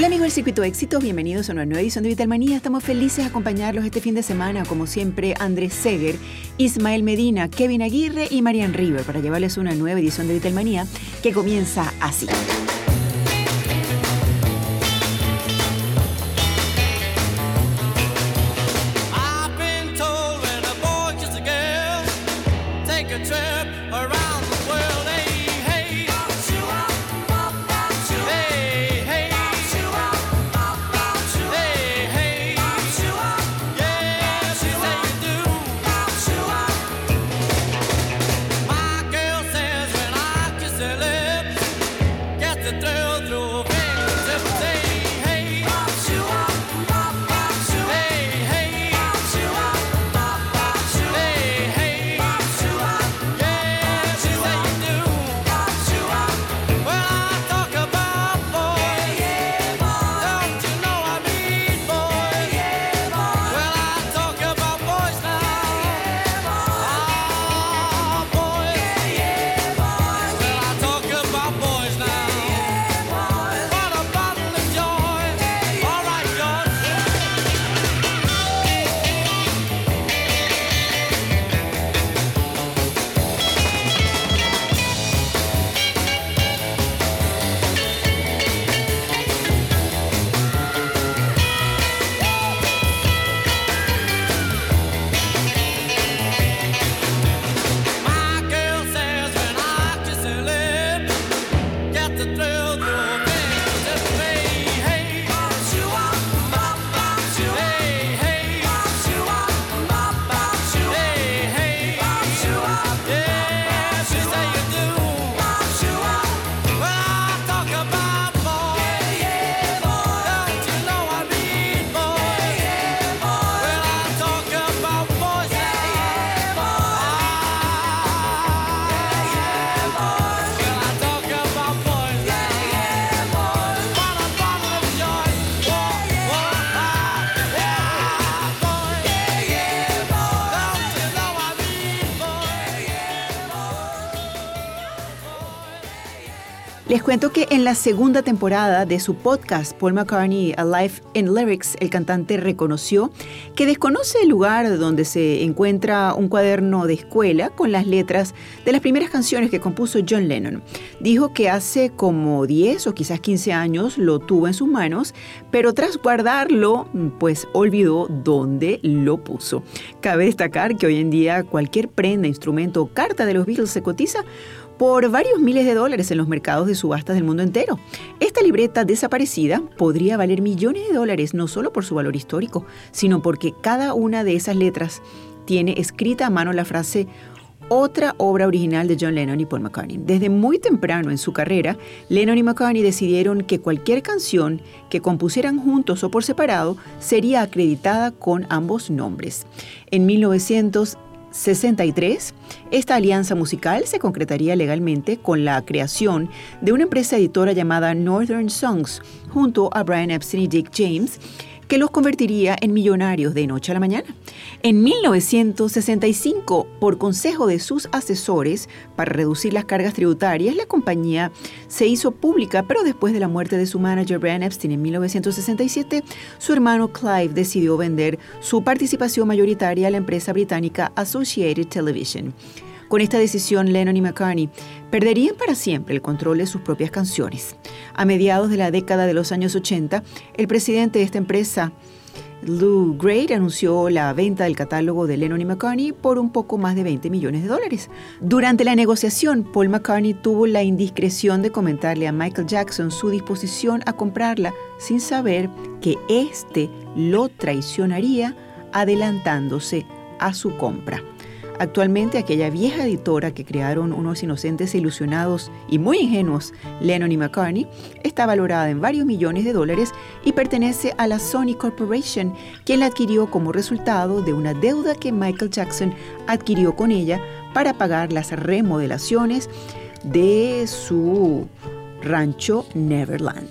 Hola amigos del Circuito Éxito, bienvenidos a una nueva edición de Vitalmanía. Estamos felices de acompañarlos este fin de semana, como siempre, Andrés Seger, Ismael Medina, Kevin Aguirre y Marian River para llevarles una nueva edición de Vitalmanía que comienza así. Cuento que en la segunda temporada de su podcast, Paul McCartney A Life in Lyrics, el cantante reconoció que desconoce el lugar donde se encuentra un cuaderno de escuela con las letras de las primeras canciones que compuso John Lennon. Dijo que hace como 10 o quizás 15 años lo tuvo en sus manos, pero tras guardarlo, pues olvidó dónde lo puso. Cabe destacar que hoy en día cualquier prenda, instrumento o carta de los Beatles se cotiza por varios miles de dólares en los mercados de subastas del mundo entero. Esta libreta desaparecida podría valer millones de dólares no solo por su valor histórico, sino porque cada una de esas letras tiene escrita a mano la frase otra obra original de John Lennon y Paul McCartney. Desde muy temprano en su carrera, Lennon y McCartney decidieron que cualquier canción que compusieran juntos o por separado sería acreditada con ambos nombres. En 1900 63, esta alianza musical se concretaría legalmente con la creación de una empresa editora llamada Northern Songs, junto a Brian Epstein y Dick James, que los convertiría en millonarios de noche a la mañana. En 1965, por consejo de sus asesores para reducir las cargas tributarias, la compañía se hizo pública, pero después de la muerte de su manager Brian Epstein en 1967, su hermano Clive decidió vender su participación mayoritaria a la empresa británica Associated Television. Con esta decisión, Lennon y McCartney perderían para siempre el control de sus propias canciones. A mediados de la década de los años 80, el presidente de esta empresa, Lou Great anunció la venta del catálogo de Lennon y McCartney por un poco más de 20 millones de dólares. Durante la negociación, Paul McCartney tuvo la indiscreción de comentarle a Michael Jackson su disposición a comprarla sin saber que éste lo traicionaría adelantándose a su compra. Actualmente aquella vieja editora que crearon unos inocentes e ilusionados y muy ingenuos, Lennon y McCartney, está valorada en varios millones de dólares y pertenece a la Sony Corporation, quien la adquirió como resultado de una deuda que Michael Jackson adquirió con ella para pagar las remodelaciones de su rancho Neverland.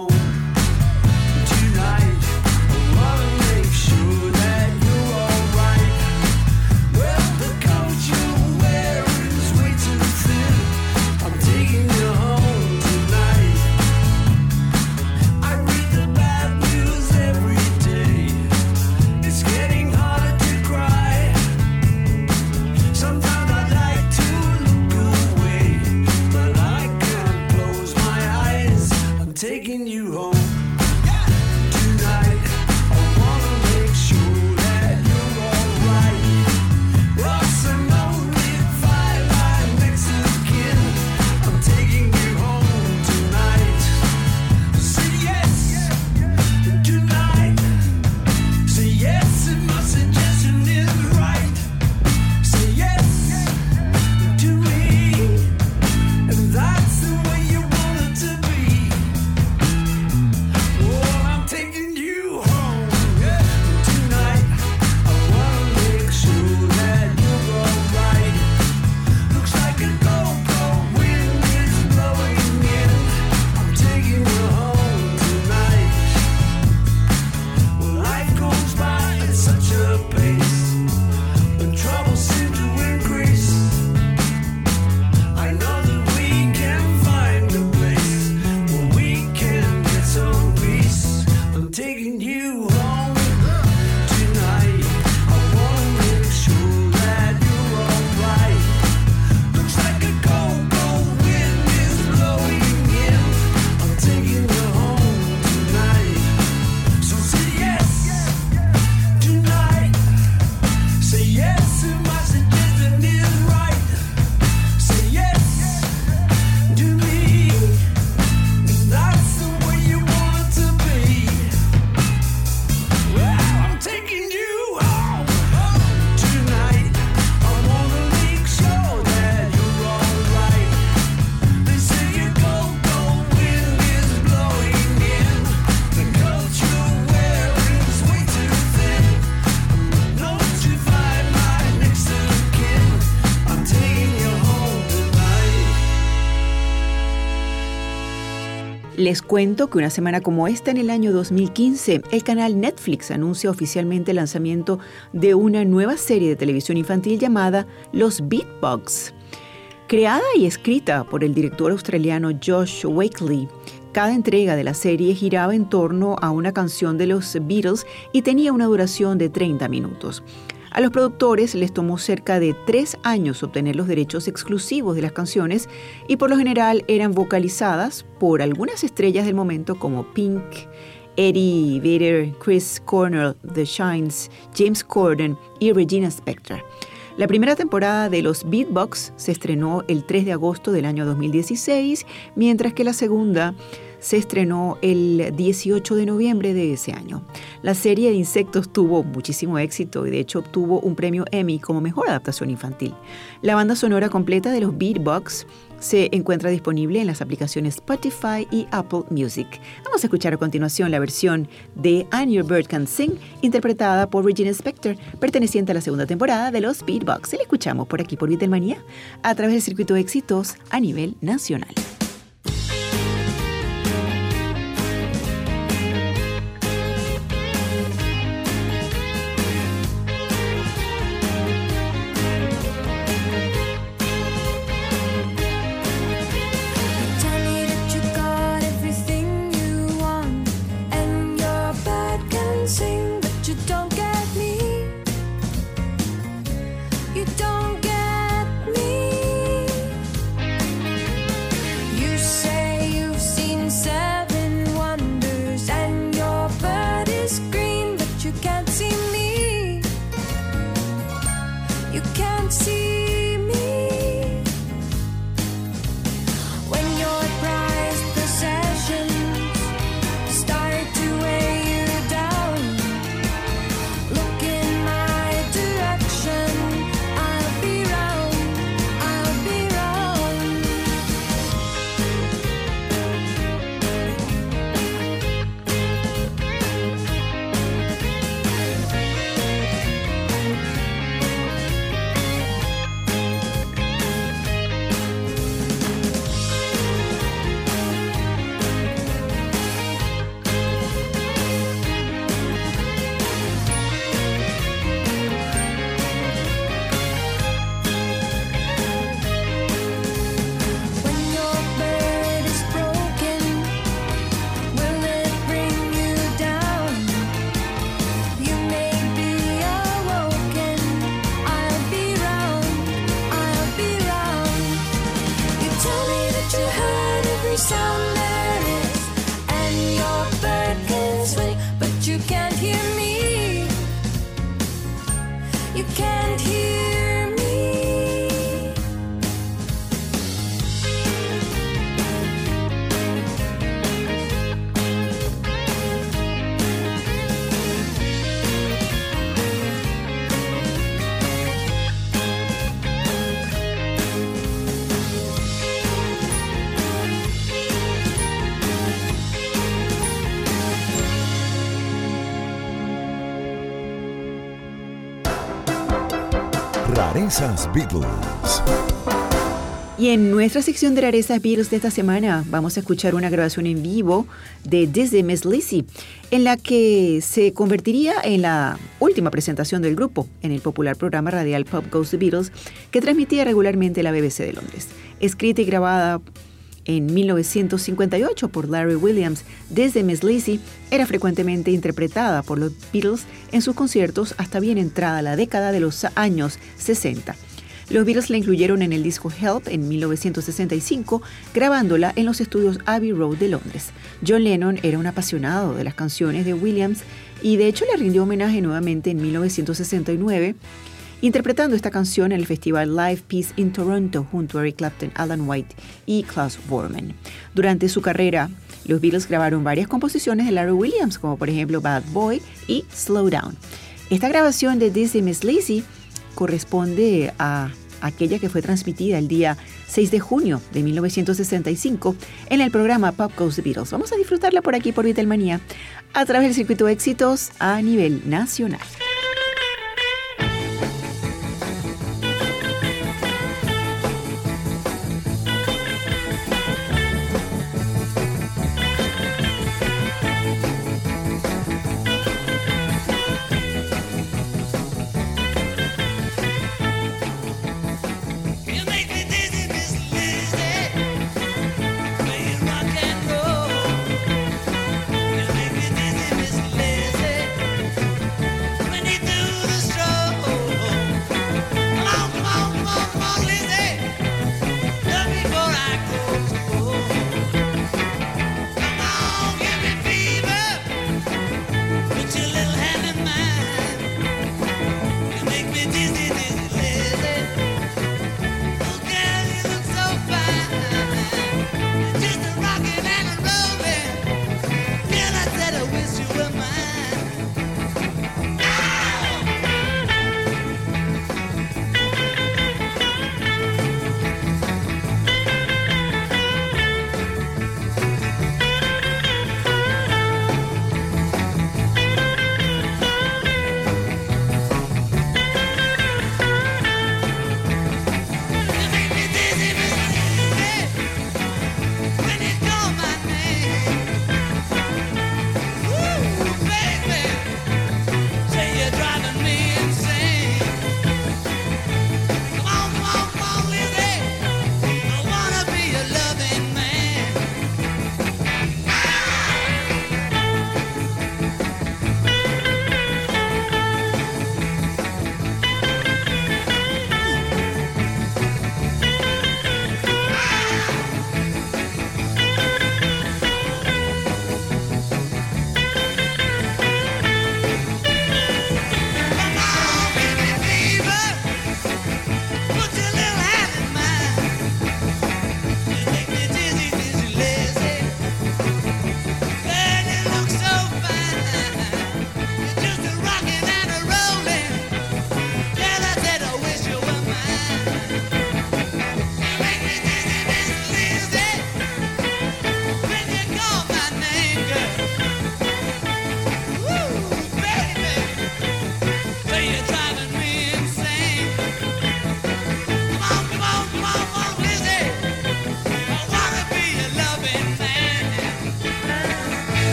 you home. Les cuento que una semana como esta, en el año 2015, el canal Netflix anuncia oficialmente el lanzamiento de una nueva serie de televisión infantil llamada Los Beatbox. Creada y escrita por el director australiano Josh Wakely, cada entrega de la serie giraba en torno a una canción de los Beatles y tenía una duración de 30 minutos. A los productores les tomó cerca de tres años obtener los derechos exclusivos de las canciones y por lo general eran vocalizadas por algunas estrellas del momento como Pink, Eddie Vedder, Chris Cornell, The Shines, James Corden y Regina Spektor. La primera temporada de los Beatbox se estrenó el 3 de agosto del año 2016, mientras que la segunda se estrenó el 18 de noviembre de ese año. La serie de insectos tuvo muchísimo éxito y de hecho obtuvo un premio Emmy como mejor adaptación infantil. La banda sonora completa de los Beatbox se encuentra disponible en las aplicaciones Spotify y Apple Music. Vamos a escuchar a continuación la versión de And Your Bird Can Sing, interpretada por Regina Spector, perteneciente a la segunda temporada de los Beatbox. La escuchamos por aquí por Beatlemania a través del circuito de éxitos a nivel nacional. Beatles. Y en nuestra sección de rarezas Beatles de esta semana vamos a escuchar una grabación en vivo de Disney Miss Lizzy, en la que se convertiría en la última presentación del grupo en el popular programa radial Pop Goes the Beatles que transmitía regularmente la BBC de Londres. Escrita y grabada en 1958 por Larry Williams, desde Miss Lizzy era frecuentemente interpretada por los Beatles en sus conciertos hasta bien entrada la década de los años 60. Los Beatles la incluyeron en el disco Help en 1965, grabándola en los estudios Abbey Road de Londres. John Lennon era un apasionado de las canciones de Williams y de hecho le rindió homenaje nuevamente en 1969 interpretando esta canción en el festival Live Peace in Toronto junto a Eric Clapton, Alan White y Klaus Bormann. Durante su carrera, los Beatles grabaron varias composiciones de Larry Williams, como por ejemplo Bad Boy y Slow Down. Esta grabación de Dizzy Miss Lizzy corresponde a aquella que fue transmitida el día 6 de junio de 1965 en el programa Pop Goes the Beatles. Vamos a disfrutarla por aquí por Beatlemania a través del circuito de éxitos a nivel nacional.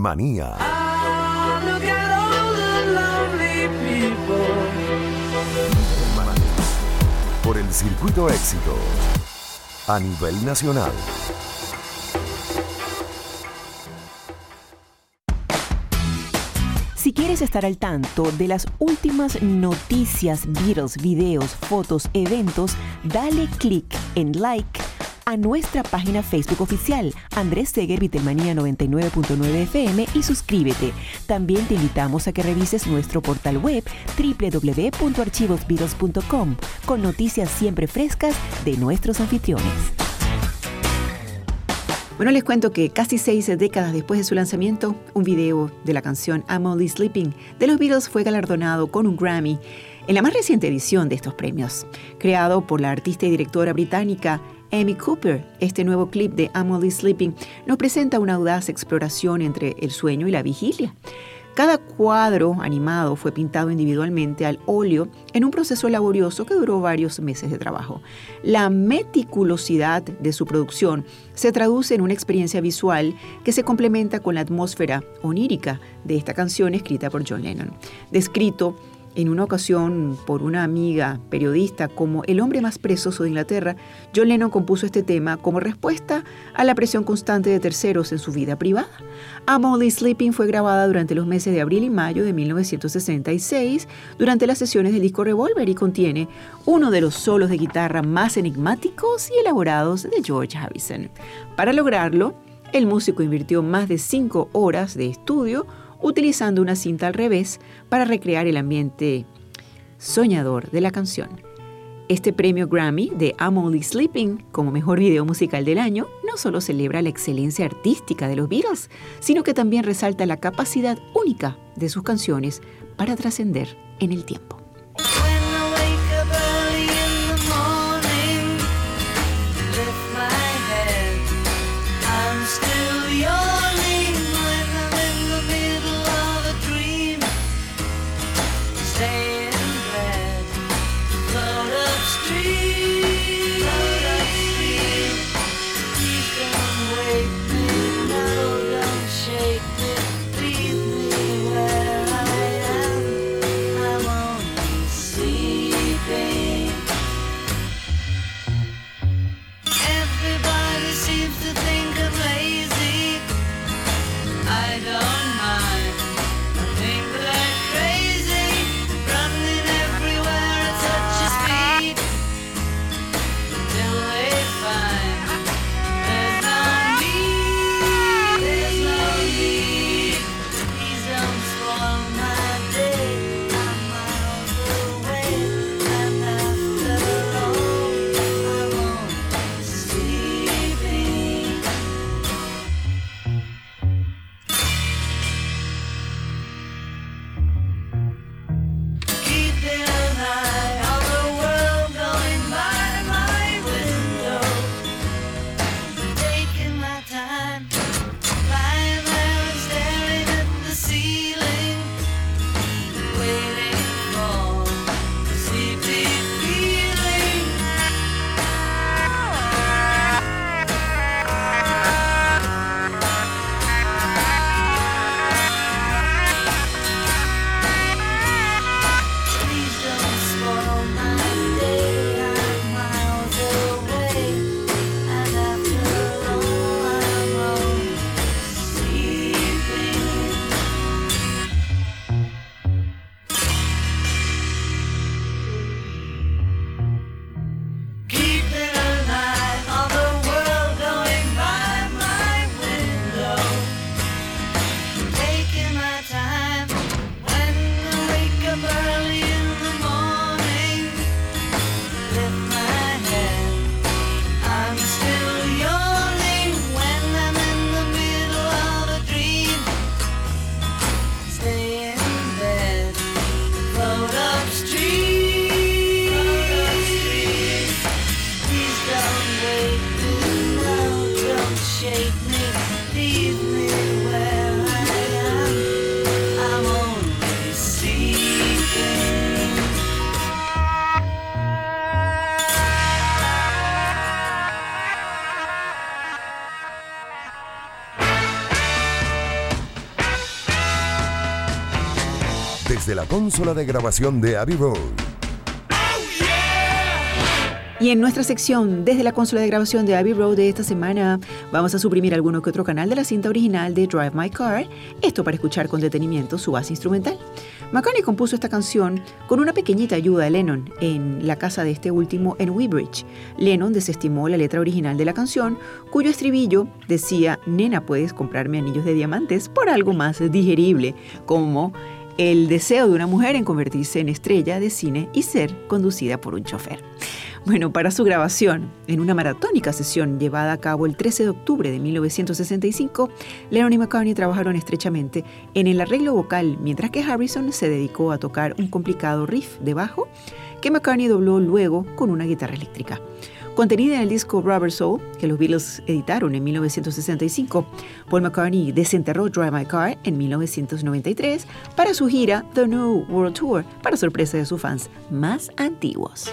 Beatlemanía. Por el circuito éxito a nivel nacional. Si quieres estar al tanto de las últimas noticias, Beatles, videos, fotos, eventos, dale click en like a nuestra página Facebook oficial, Andrés Seger Vitelmanía 99.9 FM y suscríbete. También te invitamos a que revises nuestro portal web www.archivosbeatles.com con noticias siempre frescas de nuestros anfitriones. Bueno, les cuento que casi seis décadas después de su lanzamiento, un video de la canción I'm Only Sleeping de los Beatles fue galardonado con un Grammy en la más reciente edición de estos premios, creado por la artista y directora británica Amy Cooper, este nuevo clip de I'm Sleeping, nos presenta una audaz exploración entre el sueño y la vigilia. Cada cuadro animado fue pintado individualmente al óleo en un proceso laborioso que duró varios meses de trabajo. La meticulosidad de su producción se traduce en una experiencia visual que se complementa con la atmósfera onírica de esta canción escrita por John Lennon. Descrito en una ocasión por una amiga periodista como el hombre más presoso de Inglaterra, John Lennon compuso este tema como respuesta a la presión constante de terceros en su vida privada. I'm Only Sleeping fue grabada durante los meses de abril y mayo de 1966 durante las sesiones del disco Revolver y contiene uno de los solos de guitarra más enigmáticos y elaborados de George Harrison. Para lograrlo, el músico invirtió más de cinco horas de estudio utilizando una cinta al revés para recrear el ambiente soñador de la canción. Este premio Grammy de I'm Only Sleeping como mejor video musical del año no solo celebra la excelencia artística de los Beatles, sino que también resalta la capacidad única de sus canciones para trascender en el tiempo. Consola de grabación de Abbey Road. Y en nuestra sección, desde la consola de grabación de Abbey Road de esta semana, vamos a suprimir alguno que otro canal de la cinta original de Drive My Car, esto para escuchar con detenimiento su base instrumental. McCartney compuso esta canción con una pequeñita ayuda de Lennon en la casa de este último en Weybridge. Lennon desestimó la letra original de la canción, cuyo estribillo decía, nena, puedes comprarme anillos de diamantes por algo más digerible, como el deseo de una mujer en convertirse en estrella de cine y ser conducida por un chofer. Bueno, para su grabación, en una maratónica sesión llevada a cabo el 13 de octubre de 1965, Lennon y McCartney trabajaron estrechamente en el arreglo vocal, mientras que Harrison se dedicó a tocar un complicado riff de bajo que McCartney dobló luego con una guitarra eléctrica. Contenida en el disco Rubber Soul, que los Beatles editaron en 1965, Paul McCartney desenterró Drive My Car en 1993 para su gira The New World Tour, para sorpresa de sus fans más antiguos.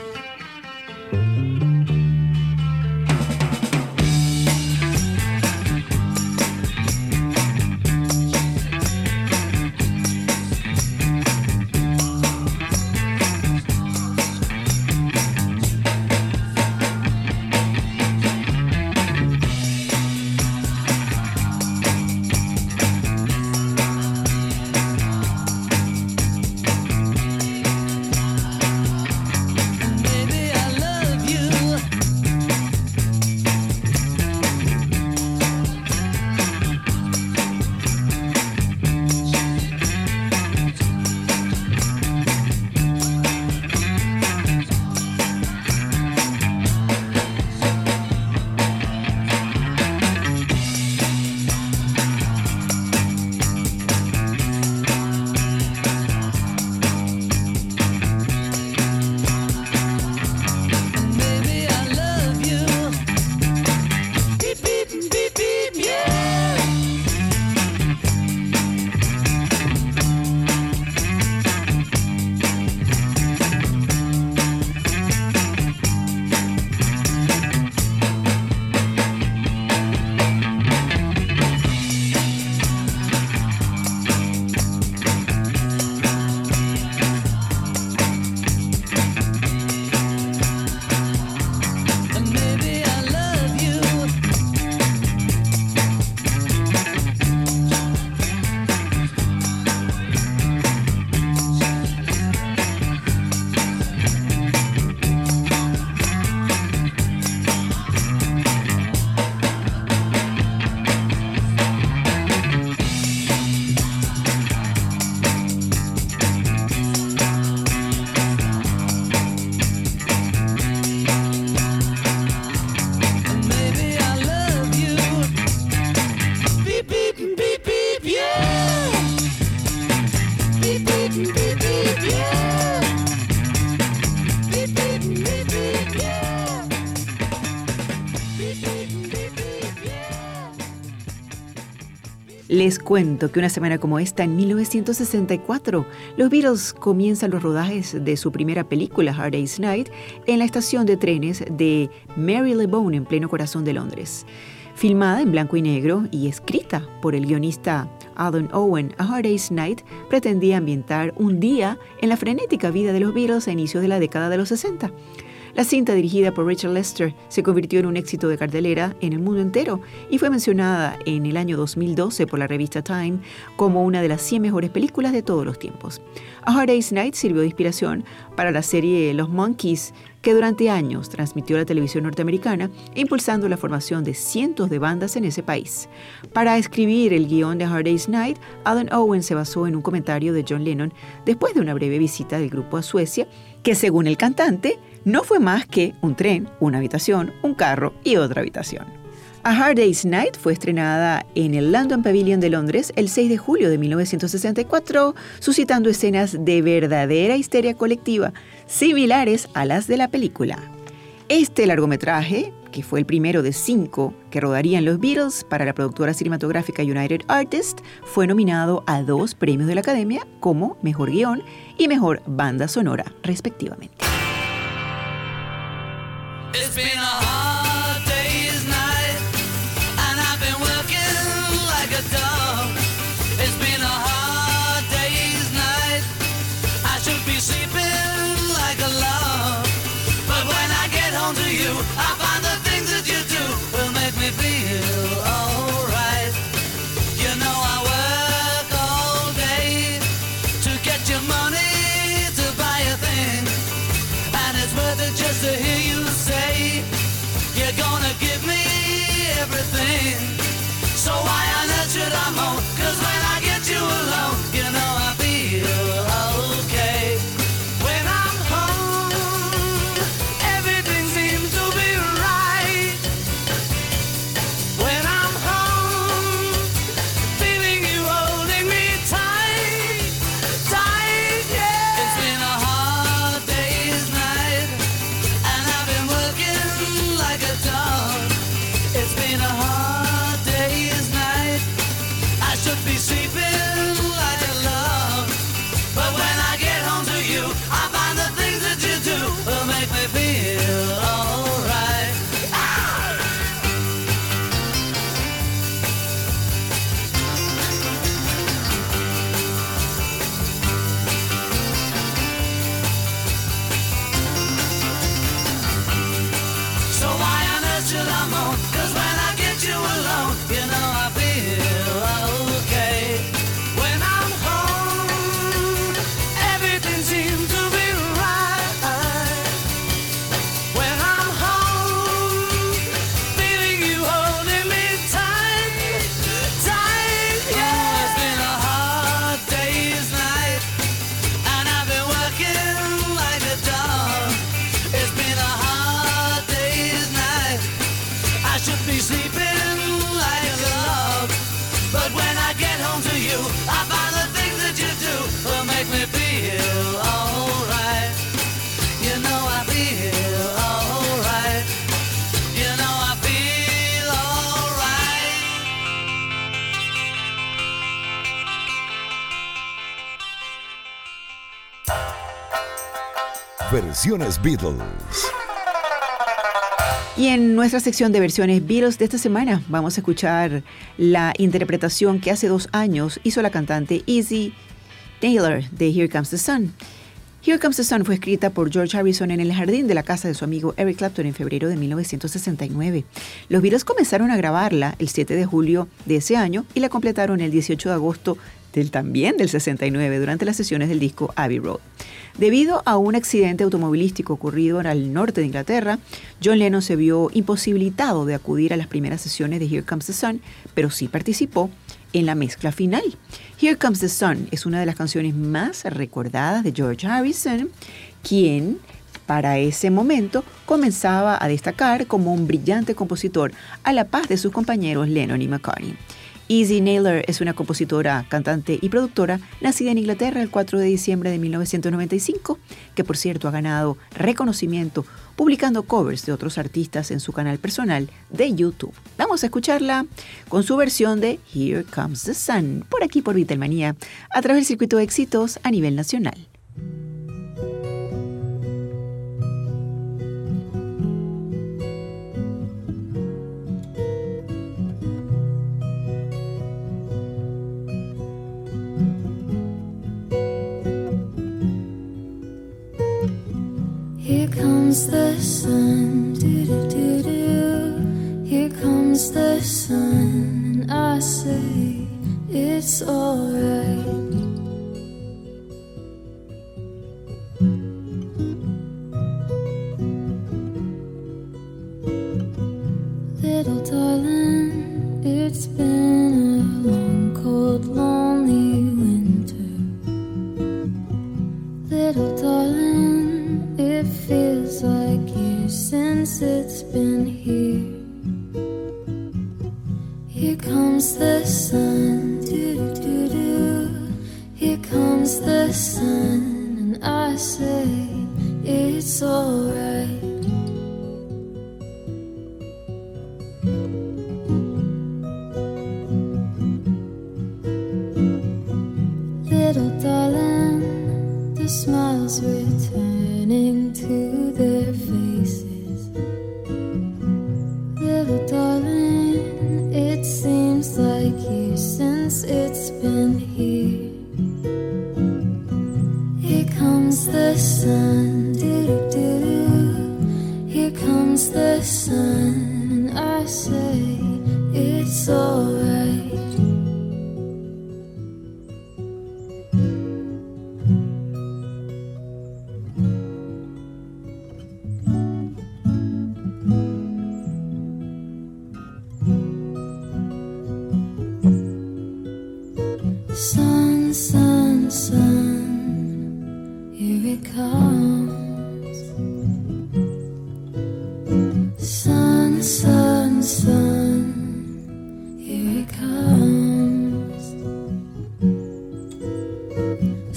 Les cuento que una semana como esta, en 1964, los Beatles comienzan los rodajes de su primera película, Hard Day's Night, en la estación de trenes de Marylebone, en pleno corazón de Londres. Filmada en blanco y negro y escrita por el guionista Alan Owen, A Hard Day's Night pretendía ambientar un día en la frenética vida de los Beatles a inicios de la década de los 60. La cinta dirigida por Richard Lester se convirtió en un éxito de cartelera en el mundo entero y fue mencionada en el año 2012 por la revista Time como una de las 100 mejores películas de todos los tiempos. A Hard Day's Night sirvió de inspiración para la serie Los Monkeys, que durante años transmitió la televisión norteamericana, impulsando la formación de cientos de bandas en ese país. Para escribir el guion de Hard Day's Night, Alan Owen se basó en un comentario de John Lennon después de una breve visita del grupo a Suecia, que según el cantante, no fue más que un tren, una habitación, un carro y otra habitación. A Hard Day's Night fue estrenada en el London Pavilion de Londres el 6 de julio de 1964, suscitando escenas de verdadera histeria colectiva, similares a las de la película. Este largometraje, que fue el primero de cinco que rodarían los Beatles para la productora cinematográfica United Artists, fue nominado a dos premios de la Academia como Mejor Guión y Mejor Banda Sonora, respectivamente. It's been a hard Versiones Beatles. Y en nuestra sección de versiones Beatles de esta semana vamos a escuchar la interpretación que hace dos años hizo la cantante Izzy Taylor de Here Comes the Sun. Here Comes the Sun fue escrita por George Harrison en el jardín de la casa de su amigo Eric Clapton en febrero de 1969. Los Beatles comenzaron a grabarla el 7 de julio de ese año y la completaron el 18 de agosto del también del 69 durante las sesiones del disco Abbey Road. Debido a un accidente automovilístico ocurrido al norte de Inglaterra, John Lennon se vio imposibilitado de acudir a las primeras sesiones de Here Comes the Sun, pero sí participó en la mezcla final. Here Comes the Sun es una de las canciones más recordadas de George Harrison, quien para ese momento comenzaba a destacar como un brillante compositor a la paz de sus compañeros Lennon y McCartney. Izzy Naylor es una compositora, cantante y productora nacida en Inglaterra el 4 de diciembre de 1995, que por cierto ha ganado reconocimiento publicando covers de otros artistas en su canal personal de YouTube. Vamos a escucharla con su versión de Here Comes the Sun, por aquí por Vitelmanía, a través del circuito de éxitos a nivel nacional. Here comes the sun, do do do do. Here comes the sun, and I say it's alright.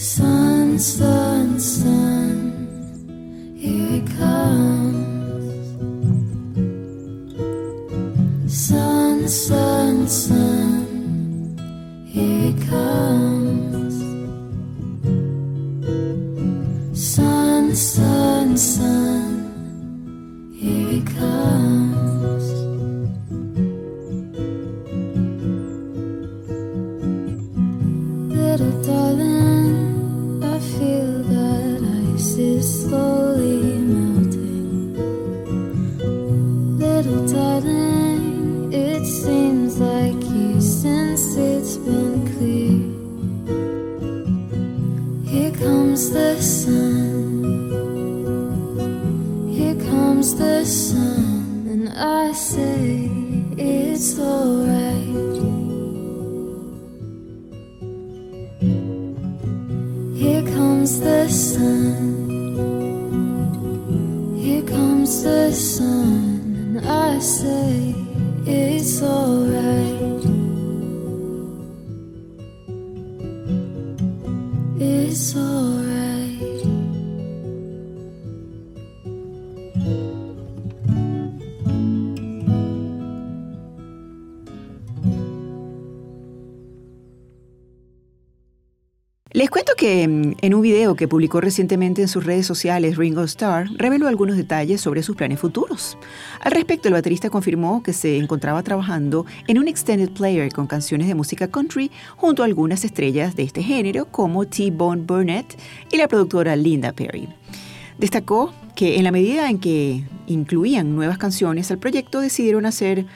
Sun, sun, sun, Les cuento que mm, en un video que publicó recientemente en sus redes sociales, Ringo Starr reveló algunos detalles sobre sus planes futuros. Al respecto, el baterista confirmó que se encontraba trabajando en un extended player con canciones de música country junto a algunas estrellas de este género como T-Bone Burnett y la productora Linda Perry. Destacó que en la medida en que incluían nuevas canciones al proyecto decidieron hacer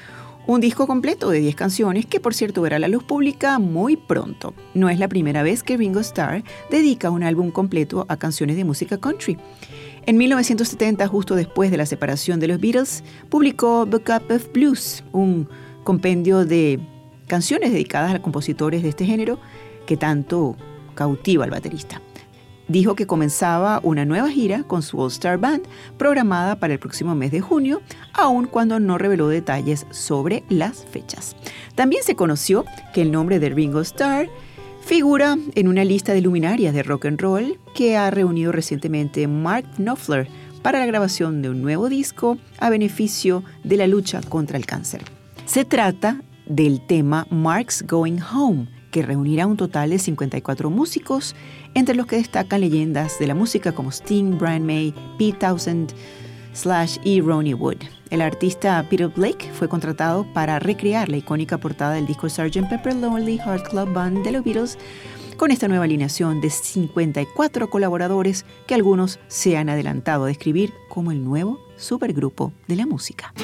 un disco completo de 10 canciones que por cierto verá la luz pública muy pronto. No es la primera vez que Ringo Starr dedica un álbum completo a canciones de música country. En 1970, justo después de la separación de los Beatles, publicó Book Up of Blues, un compendio de canciones dedicadas a compositores de este género que tanto cautiva al baterista dijo que comenzaba una nueva gira con su All Star Band programada para el próximo mes de junio, aun cuando no reveló detalles sobre las fechas. También se conoció que el nombre de Ringo Starr figura en una lista de luminarias de rock and roll que ha reunido recientemente Mark Knopfler para la grabación de un nuevo disco a beneficio de la lucha contra el cáncer. Se trata del tema Mark's Going Home, que reunirá un total de 54 músicos, entre los que destacan leyendas de la música como Sting, Brian May, Pete Townsend, Slash y Ronnie Wood. El artista Peter Blake fue contratado para recrear la icónica portada del disco Sgt. Pepper Lonely Heart Club Band de los Beatles con esta nueva alineación de 54 colaboradores que algunos se han adelantado a describir como el nuevo supergrupo de la música.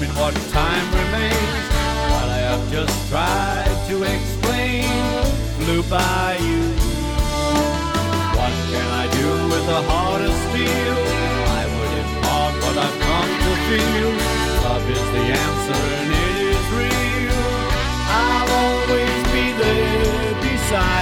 Time, and what time remains? What I have just tried to explain flew by you. What can I do with a heart of steel? I would impart what I've come to feel. Love is the answer and it is real. I'll always be there beside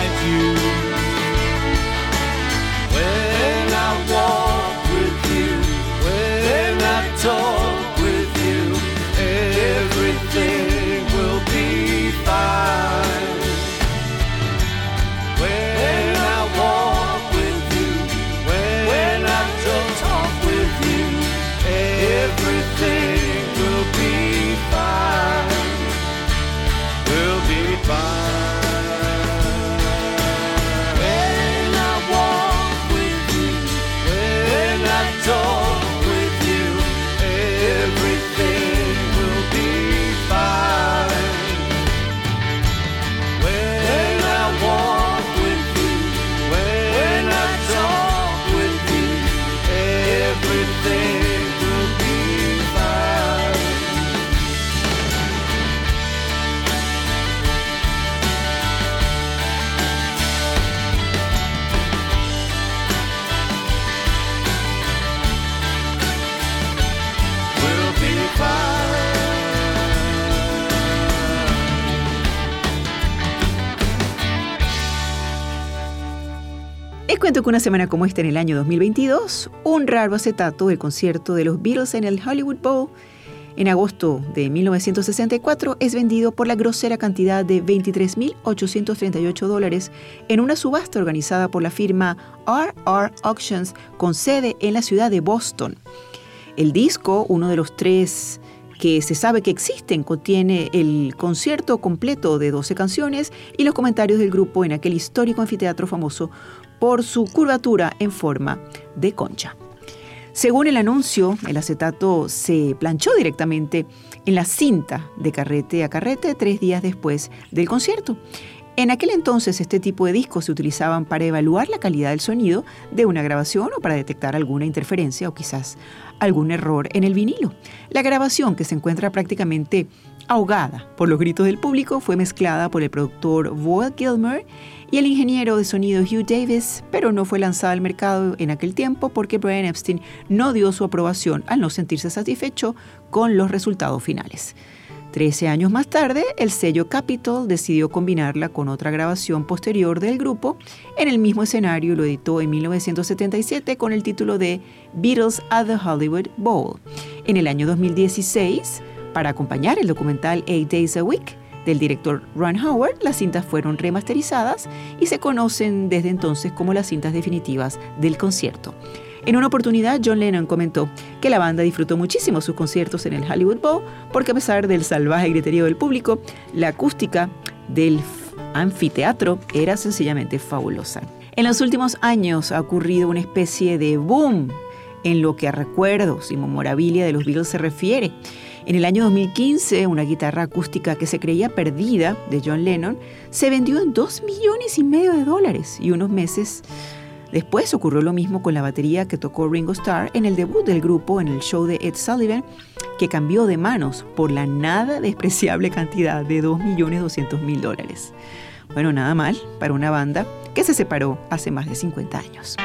Una semana como esta en el año 2022, un raro acetato del concierto de los Beatles en el Hollywood Bowl en agosto de 1964 es vendido por la grosera cantidad de 23.838 dólares en una subasta organizada por la firma RR Auctions con sede en la ciudad de Boston. El disco, uno de los tres que se sabe que existen, contiene el concierto completo de 12 canciones y los comentarios del grupo en aquel histórico anfiteatro famoso por su curvatura en forma de concha. Según el anuncio, el acetato se planchó directamente en la cinta de carrete a carrete tres días después del concierto. En aquel entonces este tipo de discos se utilizaban para evaluar la calidad del sonido de una grabación o para detectar alguna interferencia o quizás algún error en el vinilo. La grabación, que se encuentra prácticamente ahogada por los gritos del público, fue mezclada por el productor Boyle Gilmer y el ingeniero de sonido Hugh Davis, pero no fue lanzada al mercado en aquel tiempo porque Brian Epstein no dio su aprobación al no sentirse satisfecho con los resultados finales. Trece años más tarde, el sello Capitol decidió combinarla con otra grabación posterior del grupo en el mismo escenario y lo editó en 1977 con el título de Beatles at the Hollywood Bowl. En el año 2016, para acompañar el documental Eight Days a Week del director Ron Howard, las cintas fueron remasterizadas y se conocen desde entonces como las cintas definitivas del concierto. En una oportunidad, John Lennon comentó que la banda disfrutó muchísimo sus conciertos en el Hollywood Bowl porque a pesar del salvaje griterío del público, la acústica del anfiteatro era sencillamente fabulosa. En los últimos años ha ocurrido una especie de boom en lo que a recuerdos y memorabilia de los Beatles se refiere. En el año 2015, una guitarra acústica que se creía perdida de John Lennon se vendió en 2 millones y medio de dólares y unos meses después ocurrió lo mismo con la batería que tocó Ringo Starr en el debut del grupo en el show de Ed Sullivan que cambió de manos por la nada despreciable cantidad de 2.200.000 dólares. Bueno, nada mal para una banda que se separó hace más de 50 años.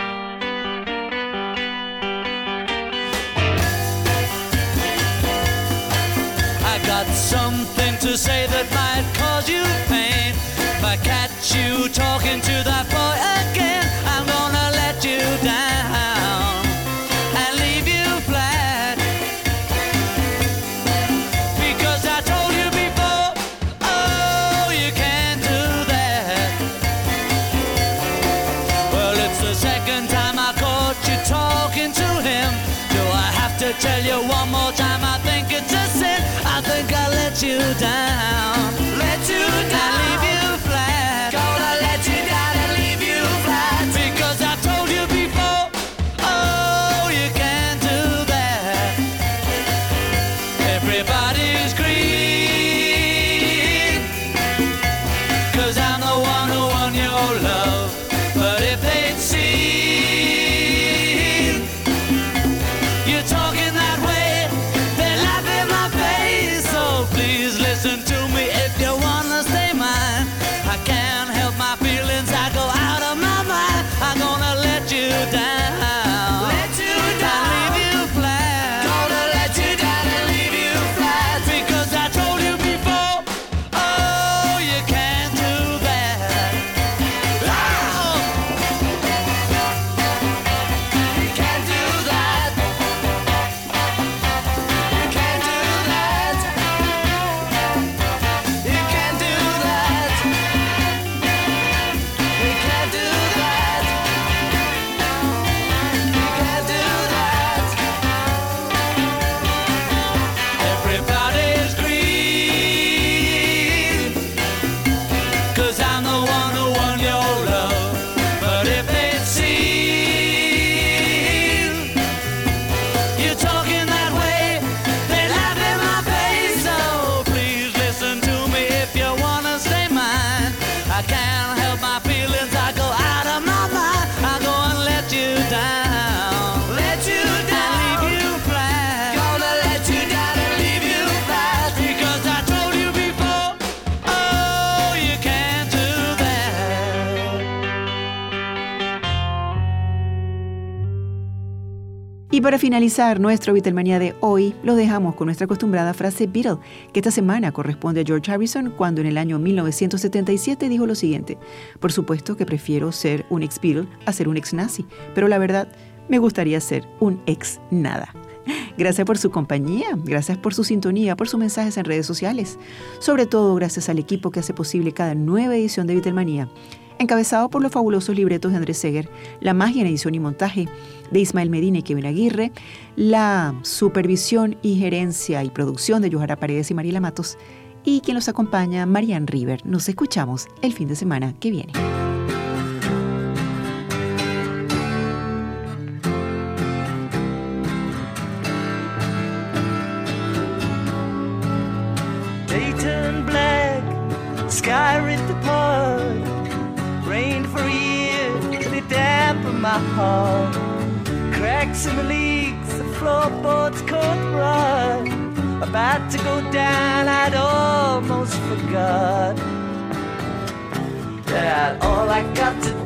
Got something to say that might cause you pain. If I catch you talking to that boy again, I'm gonna let you down and leave you flat. Because I told you before, oh, you can't do that. Well, it's the second time I caught you talking to him. Do I have to tell you one more time? Down. Para finalizar nuestro Beatlemanía de hoy, lo dejamos con nuestra acostumbrada frase Beatle, que esta semana corresponde a George Harrison cuando en el año 1977 dijo lo siguiente: Por supuesto que prefiero ser un ex Beatle a ser un ex nazi, pero la verdad, me gustaría ser un ex nada. Gracias por su compañía, gracias por su sintonía, por sus mensajes en redes sociales. Sobre todo gracias al equipo que hace posible cada nueva edición de Beatlemanía encabezado por los fabulosos libretos de Andrés Seger, la magia en edición y montaje de Ismael Medina y Kevin Aguirre, la supervisión y gerencia y producción de Yohara Paredes y Mariela Matos, y quien los acompaña, Marianne River. Nos escuchamos el fin de semana que viene. My heart. Cracks in the leaks, the floorboards caught rot. About to go down, I'd almost forgot that all I got to